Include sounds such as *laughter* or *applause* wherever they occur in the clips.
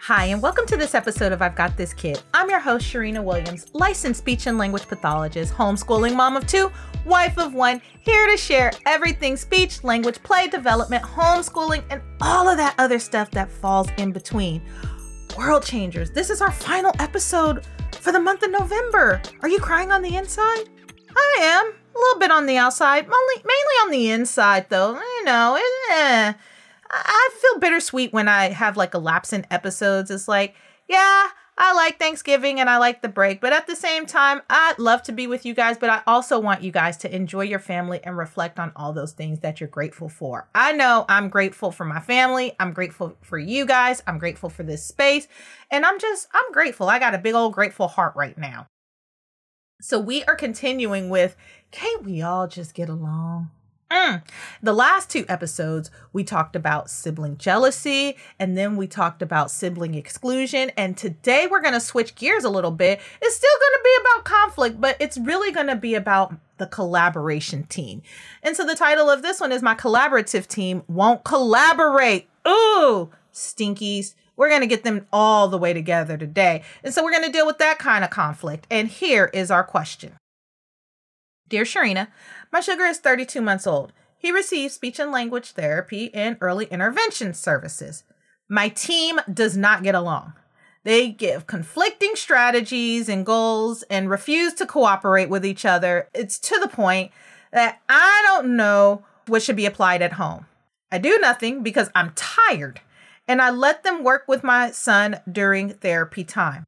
Hi, and welcome to this episode of I've Got This Kid. I'm your host, Sharina Williams, licensed speech and language pathologist, homeschooling mom of two, wife of one, here to share everything speech, language, play development, homeschooling, and all of that other stuff that falls in between. World changers, this is our final episode for the month of November. Are you crying on the inside? I am. A little bit on the outside, mainly, mainly on the inside, though. You know, eh. I feel bittersweet when I have like a lapse in episodes. It's like, yeah, I like Thanksgiving and I like the break, but at the same time, I'd love to be with you guys, but I also want you guys to enjoy your family and reflect on all those things that you're grateful for. I know I'm grateful for my family. I'm grateful for you guys. I'm grateful for this space. And I'm just, I'm grateful. I got a big old grateful heart right now. So we are continuing with Can't We All Just Get Along? Mm. The last two episodes, we talked about sibling jealousy and then we talked about sibling exclusion. And today we're going to switch gears a little bit. It's still going to be about conflict, but it's really going to be about the collaboration team. And so the title of this one is My Collaborative Team Won't Collaborate. Ooh, stinkies. We're going to get them all the way together today. And so we're going to deal with that kind of conflict. And here is our question Dear Sharina, my sugar is 32 months old. He receives speech and language therapy and early intervention services. My team does not get along. They give conflicting strategies and goals and refuse to cooperate with each other. It's to the point that I don't know what should be applied at home. I do nothing because I'm tired and I let them work with my son during therapy time.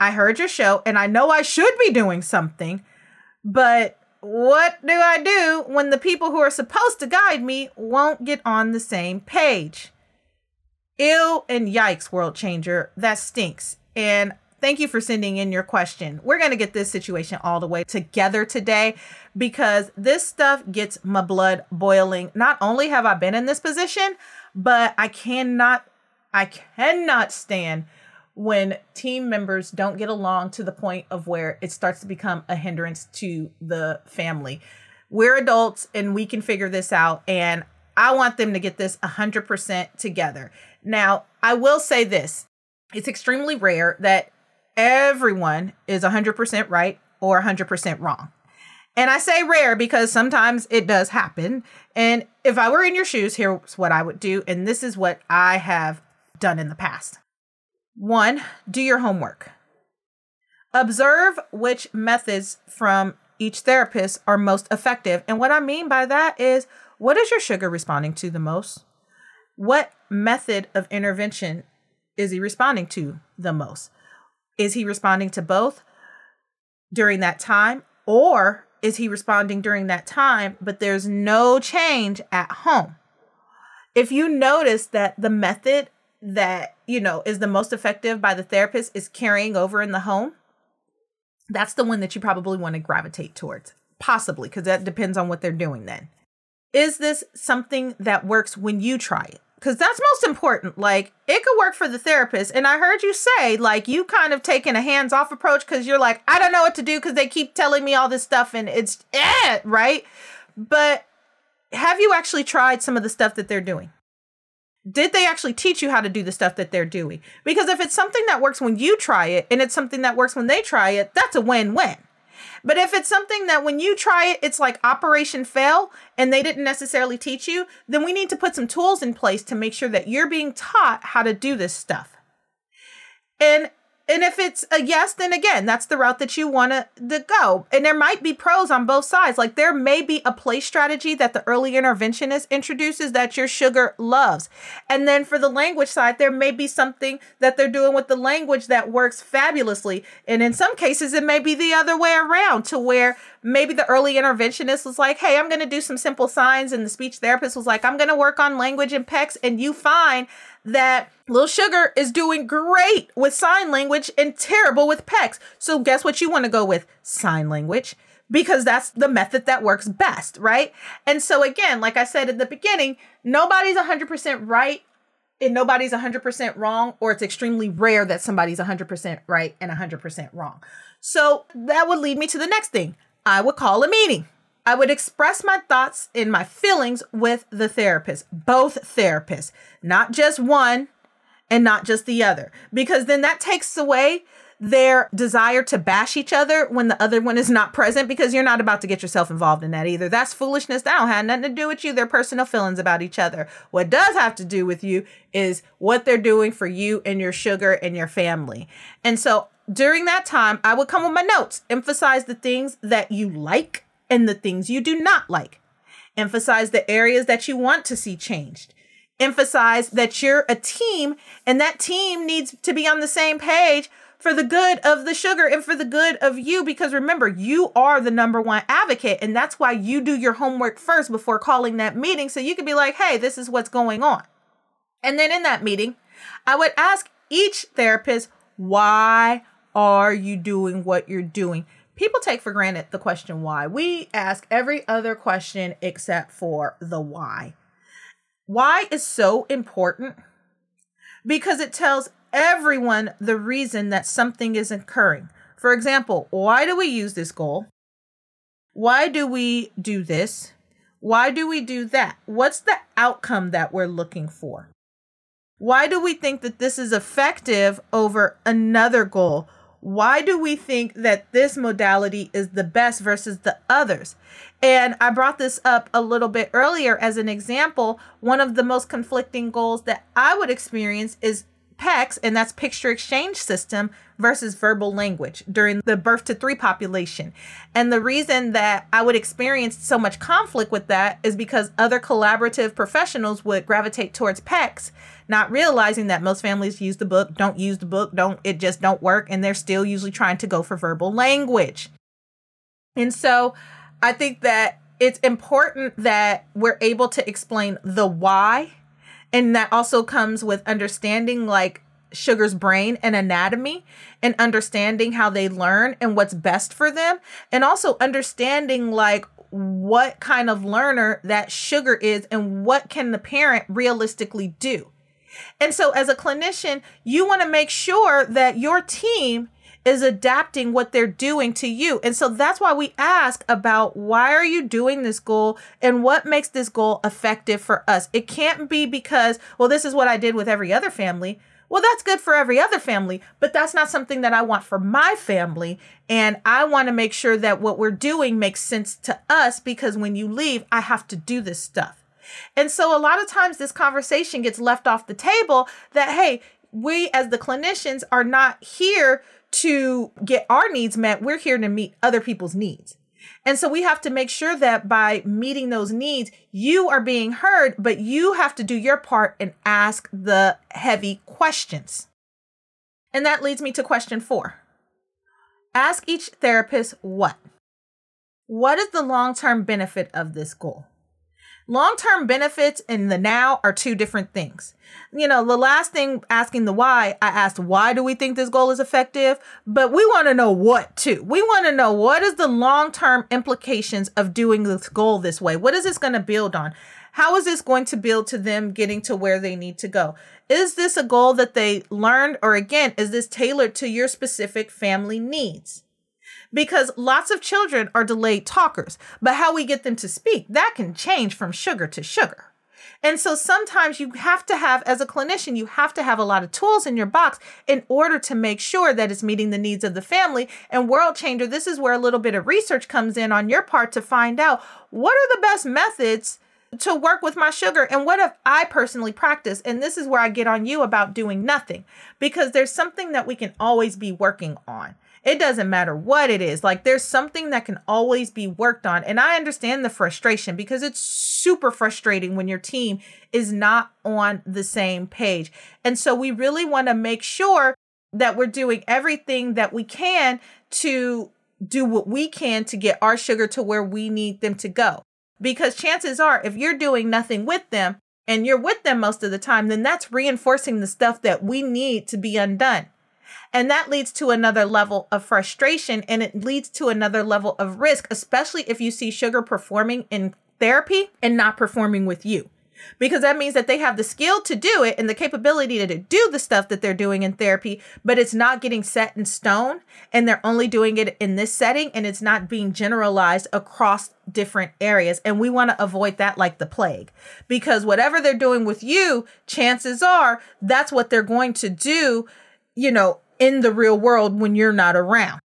I heard your show and I know I should be doing something, but what do I do when the people who are supposed to guide me won't get on the same page? Ew and yikes, world changer. That stinks. And thank you for sending in your question. We're going to get this situation all the way together today because this stuff gets my blood boiling. Not only have I been in this position, but I cannot, I cannot stand when team members don't get along to the point of where it starts to become a hindrance to the family. We're adults and we can figure this out. And I want them to get this 100% together. Now, I will say this it's extremely rare that everyone is 100% right or 100% wrong. And I say rare because sometimes it does happen. And if I were in your shoes, here's what I would do. And this is what I have done in the past. One, do your homework. Observe which methods from each therapist are most effective. And what I mean by that is what is your sugar responding to the most? What method of intervention is he responding to the most? Is he responding to both during that time? Or is he responding during that time, but there's no change at home? If you notice that the method that you know is the most effective by the therapist is carrying over in the home that's the one that you probably want to gravitate towards possibly because that depends on what they're doing then. Is this something that works when you try it? Because that's most important like it could work for the therapist and i heard you say like you kind of taking a hands-off approach because you're like i don't know what to do because they keep telling me all this stuff and it's eh, right? But have you actually tried some of the stuff that they're doing did they actually teach you how to do the stuff that they're doing? Because if it's something that works when you try it and it's something that works when they try it, that's a win win. But if it's something that when you try it, it's like operation fail and they didn't necessarily teach you, then we need to put some tools in place to make sure that you're being taught how to do this stuff. And and if it's a yes, then again, that's the route that you want to go. And there might be pros on both sides. Like there may be a play strategy that the early interventionist introduces that your sugar loves. And then for the language side, there may be something that they're doing with the language that works fabulously. And in some cases, it may be the other way around to where maybe the early interventionist was like, hey, I'm going to do some simple signs. And the speech therapist was like, I'm going to work on language and PECS. And you find that Little Sugar is doing great with sign language and terrible with PECS. So guess what you want to go with? Sign language. Because that's the method that works best, right? And so again, like I said at the beginning, nobody's 100% right and nobody's 100% wrong, or it's extremely rare that somebody's 100% right and 100% wrong. So that would lead me to the next thing. I would call a meeting. I would express my thoughts and my feelings with the therapist, both therapists, not just one, and not just the other, because then that takes away their desire to bash each other when the other one is not present because you're not about to get yourself involved in that either. That's foolishness. That don't have nothing to do with you. Their personal feelings about each other. What does have to do with you is what they're doing for you and your sugar and your family. And so during that time, I would come with my notes, emphasize the things that you like and the things you do not like. Emphasize the areas that you want to see changed emphasize that you're a team and that team needs to be on the same page for the good of the sugar and for the good of you. Because remember, you are the number one advocate. And that's why you do your homework first before calling that meeting. So you can be like, hey, this is what's going on. And then in that meeting, I would ask each therapist, why are you doing what you're doing? People take for granted the question why. We ask every other question except for the why. Why is so important? Because it tells everyone the reason that something is occurring. For example, why do we use this goal? Why do we do this? Why do we do that? What's the outcome that we're looking for? Why do we think that this is effective over another goal? Why do we think that this modality is the best versus the others? And I brought this up a little bit earlier as an example. One of the most conflicting goals that I would experience is PECS, and that's picture exchange system, versus verbal language during the birth to three population. And the reason that I would experience so much conflict with that is because other collaborative professionals would gravitate towards PECS, not realizing that most families use the book, don't use the book, don't it just don't work, and they're still usually trying to go for verbal language. And so I think that it's important that we're able to explain the why and that also comes with understanding like Sugar's brain and anatomy and understanding how they learn and what's best for them. And also understanding like what kind of learner that Sugar is and what can the parent realistically do. And so as a clinician, you want to make sure that your team is adapting what they're doing to you. And so that's why we ask about why are you doing this goal and what makes this goal effective for us. It can't be because, well, this is what I did with every other family. Well, that's good for every other family, but that's not something that I want for my family. And I want to make sure that what we're doing makes sense to us because when you leave, I have to do this stuff. And so a lot of times this conversation gets left off the table that, hey, we as the clinicians are not here to get our needs met, we're here to meet other people's needs. And so we have to make sure that by meeting those needs, you are being heard, but you have to do your part and ask the heavy questions. And that leads me to question four Ask each therapist what? What is the long term benefit of this goal? Long term benefits and the now are two different things. You know, the last thing asking the why, I asked, why do we think this goal is effective? But we want to know what too. We want to know what is the long term implications of doing this goal this way? What is this going to build on? How is this going to build to them getting to where they need to go? Is this a goal that they learned, or again, is this tailored to your specific family needs? Because lots of children are delayed talkers, but how we get them to speak, that can change from sugar to sugar. And so sometimes you have to have, as a clinician, you have to have a lot of tools in your box in order to make sure that it's meeting the needs of the family. And World Changer, this is where a little bit of research comes in on your part to find out what are the best methods to work with my sugar and what have I personally practiced. And this is where I get on you about doing nothing because there's something that we can always be working on. It doesn't matter what it is. Like there's something that can always be worked on. And I understand the frustration because it's super frustrating when your team is not on the same page. And so we really want to make sure that we're doing everything that we can to do what we can to get our sugar to where we need them to go. Because chances are, if you're doing nothing with them and you're with them most of the time, then that's reinforcing the stuff that we need to be undone. And that leads to another level of frustration and it leads to another level of risk, especially if you see sugar performing in therapy and not performing with you. because that means that they have the skill to do it and the capability to do the stuff that they're doing in therapy, but it's not getting set in stone and they're only doing it in this setting and it's not being generalized across different areas. And we want to avoid that like the plague because whatever they're doing with you, chances are that's what they're going to do, you know, in the real world when you're not around.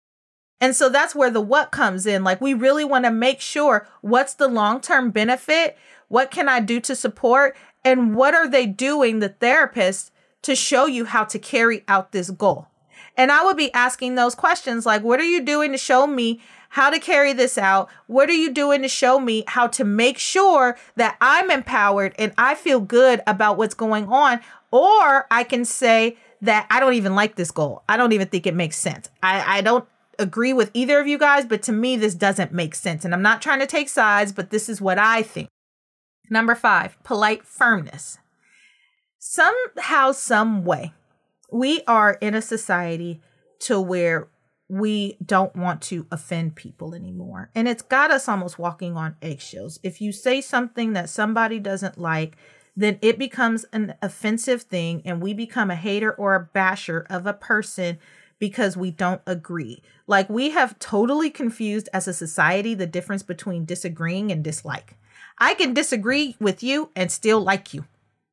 And so that's where the what comes in. Like, we really want to make sure what's the long term benefit what can I do to support? And what are they doing, the therapist, to show you how to carry out this goal? And I would be asking those questions like, what are you doing to show me how to carry this out? What are you doing to show me how to make sure that I'm empowered and I feel good about what's going on? Or I can say that I don't even like this goal. I don't even think it makes sense. I, I don't agree with either of you guys, but to me, this doesn't make sense. And I'm not trying to take sides, but this is what I think. Number five, polite firmness. Somehow, some way, we are in a society to where we don't want to offend people anymore. And it's got us almost walking on eggshells. If you say something that somebody doesn't like, then it becomes an offensive thing and we become a hater or a basher of a person because we don't agree. Like we have totally confused as a society the difference between disagreeing and dislike. I can disagree with you and still like you,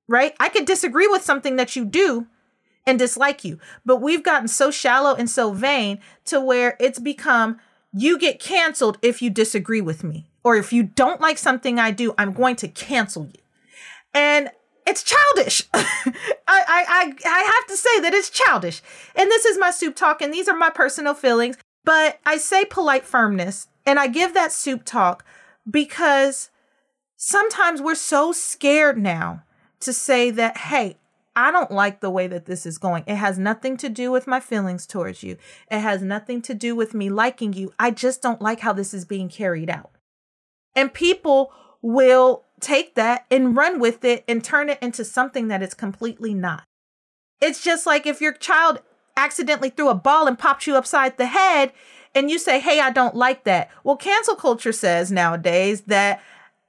right? I could disagree with something that you do and dislike you, but we've gotten so shallow and so vain to where it's become you get canceled if you disagree with me. Or if you don't like something I do, I'm going to cancel you. And it's childish. *laughs* I, I, I, I have to say that it's childish. And this is my soup talk, and these are my personal feelings. But I say polite firmness, and I give that soup talk because sometimes we're so scared now to say that, hey, I don't like the way that this is going. It has nothing to do with my feelings towards you. It has nothing to do with me liking you. I just don't like how this is being carried out. And people will take that and run with it and turn it into something that it's completely not. It's just like if your child accidentally threw a ball and popped you upside the head and you say, Hey, I don't like that. Well, cancel culture says nowadays that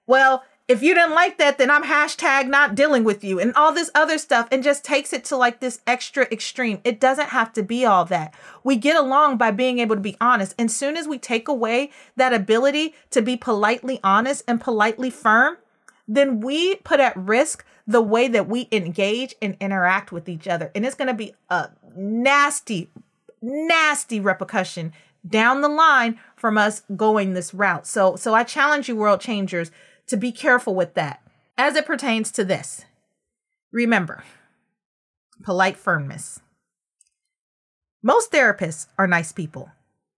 well, if you didn't like that, then I'm hashtag not dealing with you and all this other stuff and just takes it to like this extra extreme. It doesn't have to be all that. We get along by being able to be honest. And soon as we take away that ability to be politely honest and politely firm, then we put at risk the way that we engage and interact with each other. And it's going to be a nasty, nasty repercussion down the line from us going this route. So so I challenge you world changers to be careful with that as it pertains to this. Remember, polite firmness. Most therapists are nice people.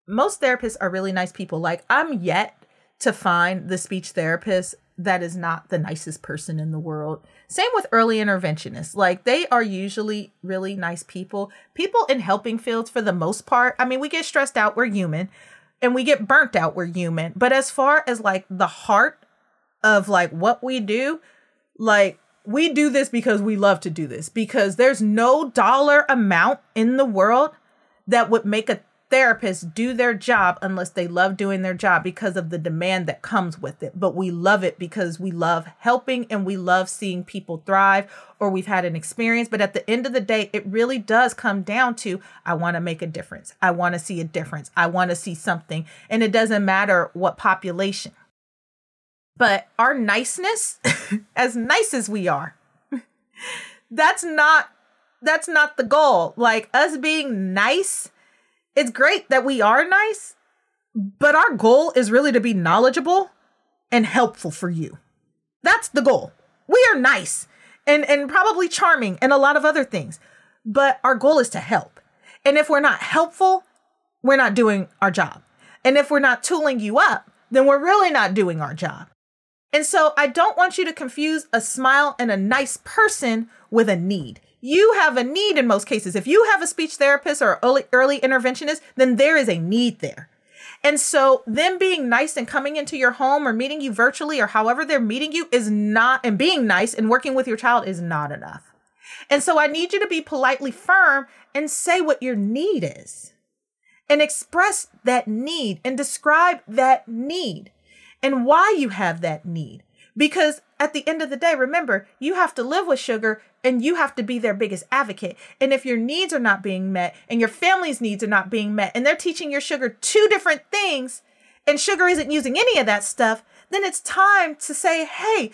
Most therapists are really nice people. Like, I'm yet to find the speech therapist that is not the nicest person in the world. Same with early interventionists. Like, they are usually really nice people. People in helping fields, for the most part, I mean, we get stressed out, we're human, and we get burnt out, we're human. But as far as like the heart of like what we do, like we do this because we love to do this because there's no dollar amount in the world that would make a therapist do their job unless they love doing their job because of the demand that comes with it. But we love it because we love helping and we love seeing people thrive or we've had an experience. But at the end of the day, it really does come down to I want to make a difference. I want to see a difference. I want to see something. And it doesn't matter what population. But our niceness, *laughs* as nice as we are, *laughs* that's not that's not the goal. Like us being nice, it's great that we are nice, but our goal is really to be knowledgeable and helpful for you. That's the goal. We are nice and and probably charming and a lot of other things, but our goal is to help. And if we're not helpful, we're not doing our job. And if we're not tooling you up, then we're really not doing our job. And so I don't want you to confuse a smile and a nice person with a need. You have a need in most cases. If you have a speech therapist or early, early interventionist, then there is a need there. And so them being nice and coming into your home or meeting you virtually or however they're meeting you is not, and being nice and working with your child is not enough. And so I need you to be politely firm and say what your need is and express that need and describe that need and why you have that need. Because at the end of the day, remember, you have to live with sugar and you have to be their biggest advocate. And if your needs are not being met and your family's needs are not being met, and they're teaching your sugar two different things, and sugar isn't using any of that stuff, then it's time to say, hey,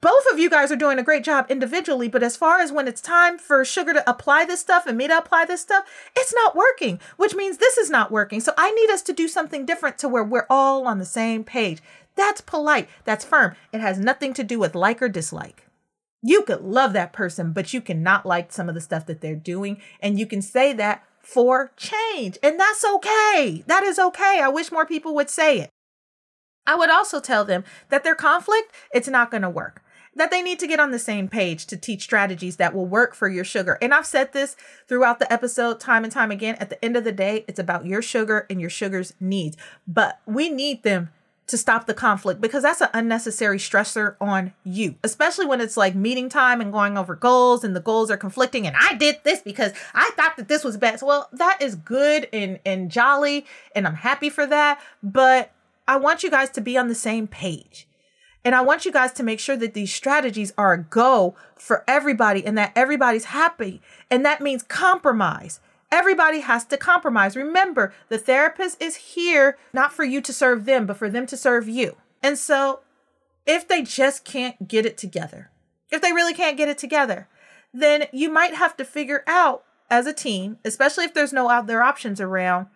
both of you guys are doing a great job individually, but as far as when it's time for sugar to apply this stuff and me to apply this stuff, it's not working, which means this is not working. So I need us to do something different to where we're all on the same page. That's polite. That's firm. It has nothing to do with like or dislike. You could love that person, but you cannot like some of the stuff that they're doing. And you can say that for change. And that's okay. That is okay. I wish more people would say it. I would also tell them that their conflict, it's not going to work. That they need to get on the same page to teach strategies that will work for your sugar. And I've said this throughout the episode time and time again. At the end of the day, it's about your sugar and your sugar's needs. But we need them to stop the conflict because that's an unnecessary stressor on you, especially when it's like meeting time and going over goals and the goals are conflicting. And I did this because I thought that this was best. Well, that is good and, and jolly, and I'm happy for that. But I want you guys to be on the same page. And I want you guys to make sure that these strategies are a go for everybody and that everybody's happy. And that means compromise. Everybody has to compromise. Remember, the therapist is here not for you to serve them, but for them to serve you. And so, if they just can't get it together, if they really can't get it together, then you might have to figure out as a team, especially if there's no other options around,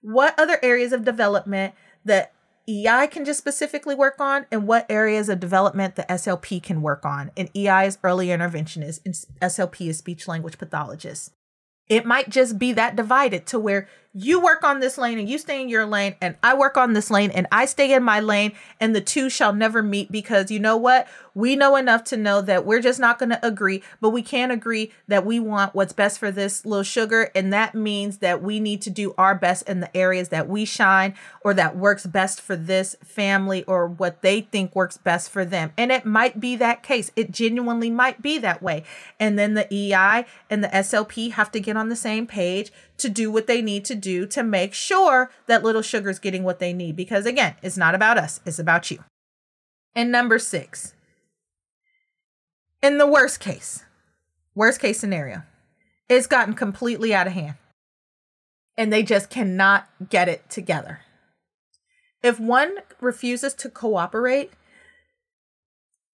what other areas of development that EI can just specifically work on and what areas of development the SLP can work on. And EI is early interventionist and SLP is speech language pathologist. It might just be that divided to where you work on this lane and you stay in your lane and I work on this lane and I stay in my lane and the two shall never meet because you know what? We know enough to know that we're just not going to agree, but we can agree that we want what's best for this little sugar and that means that we need to do our best in the areas that we shine or that works best for this family or what they think works best for them. And it might be that case. It genuinely might be that way. And then the EI and the SLP have to get on the same page to do what they need to do to make sure that Little Sugar's getting what they need. Because again, it's not about us, it's about you. And number six, in the worst case, worst case scenario, it's gotten completely out of hand and they just cannot get it together. If one refuses to cooperate,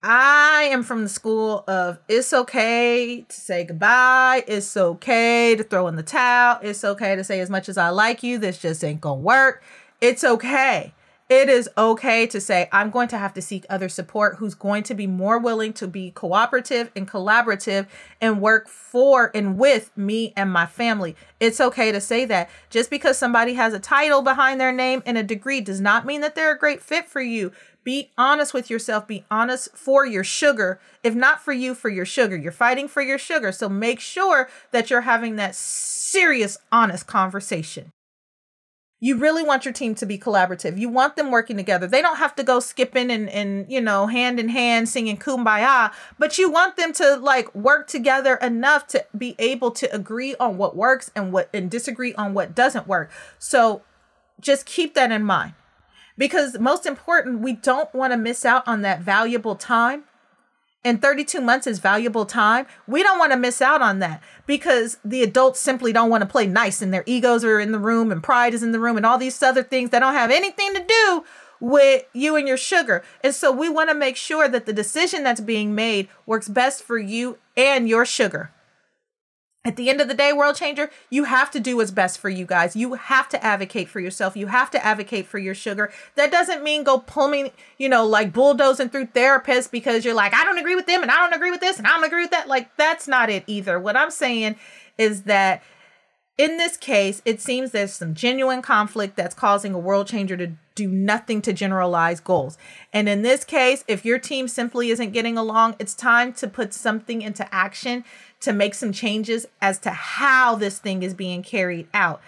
I am from the school of it's okay to say goodbye. It's okay to throw in the towel. It's okay to say as much as I like you, this just ain't gonna work. It's okay it is okay to say, I'm going to have to seek other support who's going to be more willing to be cooperative and collaborative and work for and with me and my family. It's okay to say that. Just because somebody has a title behind their name and a degree does not mean that they're a great fit for you. Be honest with yourself. Be honest for your sugar. If not for you, for your sugar. You're fighting for your sugar. So make sure that you're having that serious, honest conversation. You really want your team to be collaborative. You want them working together. They don't have to go skipping and, and you know, hand in hand singing kumbaya, but you want them to like work together enough to be able to agree on what works and what and disagree on what doesn't work. So just keep that in mind. Because most important, we don't want to miss out on that valuable time and 32 months is valuable time. We don't want to miss out on that because the adults simply don't want to play nice and their egos are in the room and pride is in the room and all these other things that don't have anything to do with you and your sugar. And so we want to make sure that the decision that's being made works best for you and your sugar. At the end of the day, world changer, you have to do what's best for you guys. You have to advocate for yourself. You have to advocate for your sugar. That doesn't mean go pulling, you know, like bulldozing through therapists because you're like, I don't agree with them and I don't agree with this and I don't agree with that. Like, that's not it either. What I'm saying is that in this case, it seems there's some genuine conflict that's causing a world changer to do nothing to generalize goals. And in this case, if your team simply isn't getting along, it's time to put something into action to make some changes as to how this thing is being carried out.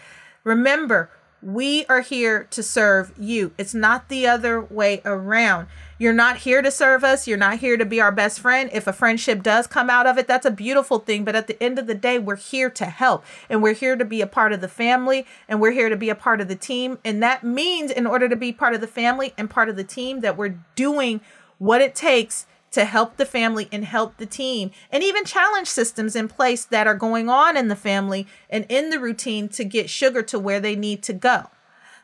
Remember, we are here to serve you. It's not the other way around. You're not here to serve us. You're not here to be our best friend. If a friendship does come out of it, that's a beautiful thing. But at the end of the day, we're here to help and we're here to be a part of the family and we're here to be a part of the team. And that means, in order to be part of the family and part of the team, that we're doing what it takes to help the family and help the team, and even challenge systems in place that are going on in the family and in the routine to get sugar to where they need to go.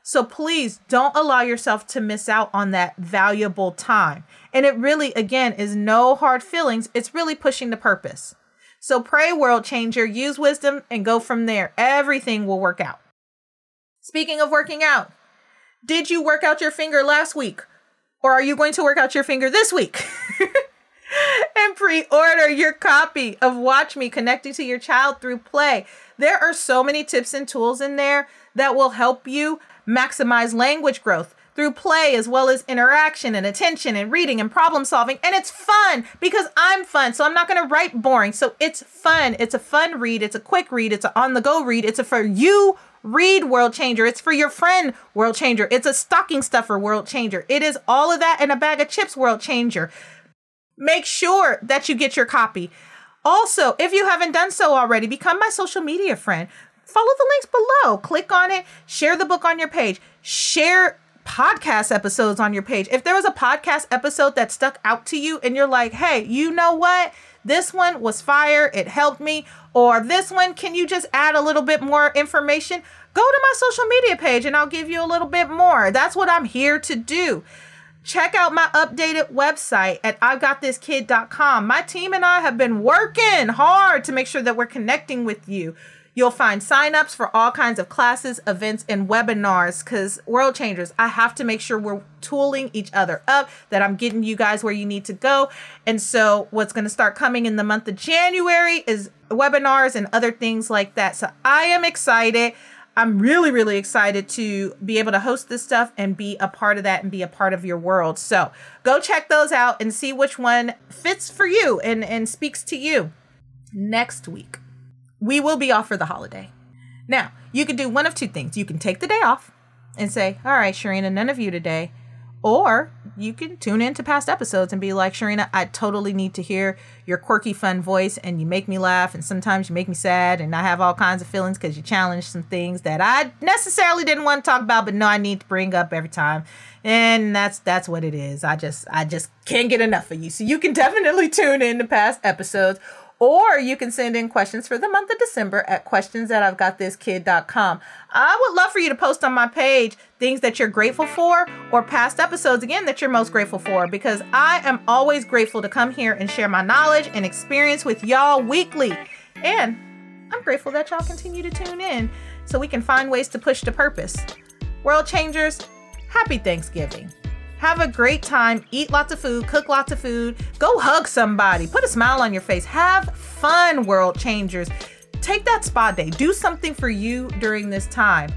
So please don't allow yourself to miss out on that valuable time. And it really, again, is no hard feelings. It's really pushing the purpose. So pray, world changer, use wisdom and go from there. Everything will work out. Speaking of working out, did you work out your finger last week? Or are you going to work out your finger this week? *laughs* and pre order your copy of Watch Me Connecting to Your Child Through Play. There are so many tips and tools in there that will help you maximize language growth through play as well as interaction and attention and reading and problem solving. And it's fun because I'm fun. So I'm not going to write boring. So it's fun. It's a fun read. It's a quick read. It's an on the go read. It's a for you read world changer. It's for your friend world changer. It's a stocking stuffer world changer. It is all of that and a bag of chips world changer. Make sure that you get your copy. Also, if you haven't done so already, become my social media friend follow the links below. Click on it, share the book on your page, share podcast episodes on your page. If there was a podcast episode that stuck out to you and you're like, hey, you know what? This one was fire, it helped me, or this one, can you just add a little bit more information? Go to my social media page and I'll give you a little bit more. That's what I'm here to do. Check out my updated website at I'veGotThisKid.com. My team and I have been working hard to make sure that we're connecting with you. You'll find signups for all kinds of classes, events, and webinars because World Changers, I have to make sure we're tooling each other up, that I'm getting you guys where you need to go. And so, what's going to start coming in the month of January is webinars and other things like that. So, I am excited. I'm really, really excited to be able to host this stuff and be a part of that and be a part of your world. So, go check those out and see which one fits for you and, and speaks to you. Next week, we will be off for the holiday. Now, you can do one of two things. You can take the day off and say, All right, Sharina, none of you today. Or you can tune in to past episodes and be like, Sharina, I totally need to hear your quirky, fun voice, and you make me laugh, and sometimes you make me sad, and I have all kinds of feelings because you challenge some things that I necessarily didn't want to talk about, but no, I need to bring up every time. And that's that's what it is. I just I just can't get enough of you. So you can *laughs* definitely tune in to past episodes or you can send in questions for the month of December at questions at I've got this kid.com. I would love for you to post on my page things that you're grateful for or past episodes again that you're most grateful for because I am always grateful to come here and share my knowledge and experience with y'all weekly. And I'm grateful that y'all continue to tune in so we can find ways to push the purpose. World changers, happy Thanksgiving. Have a great time. Eat lots of food, cook lots of food, go hug somebody, put a smile on your face. Have fun, world changers. Take that spa day. Do something for you during this time.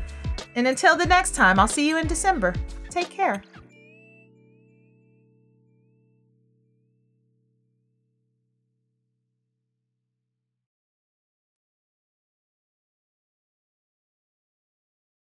And until the next time, I'll see you in December. Take care.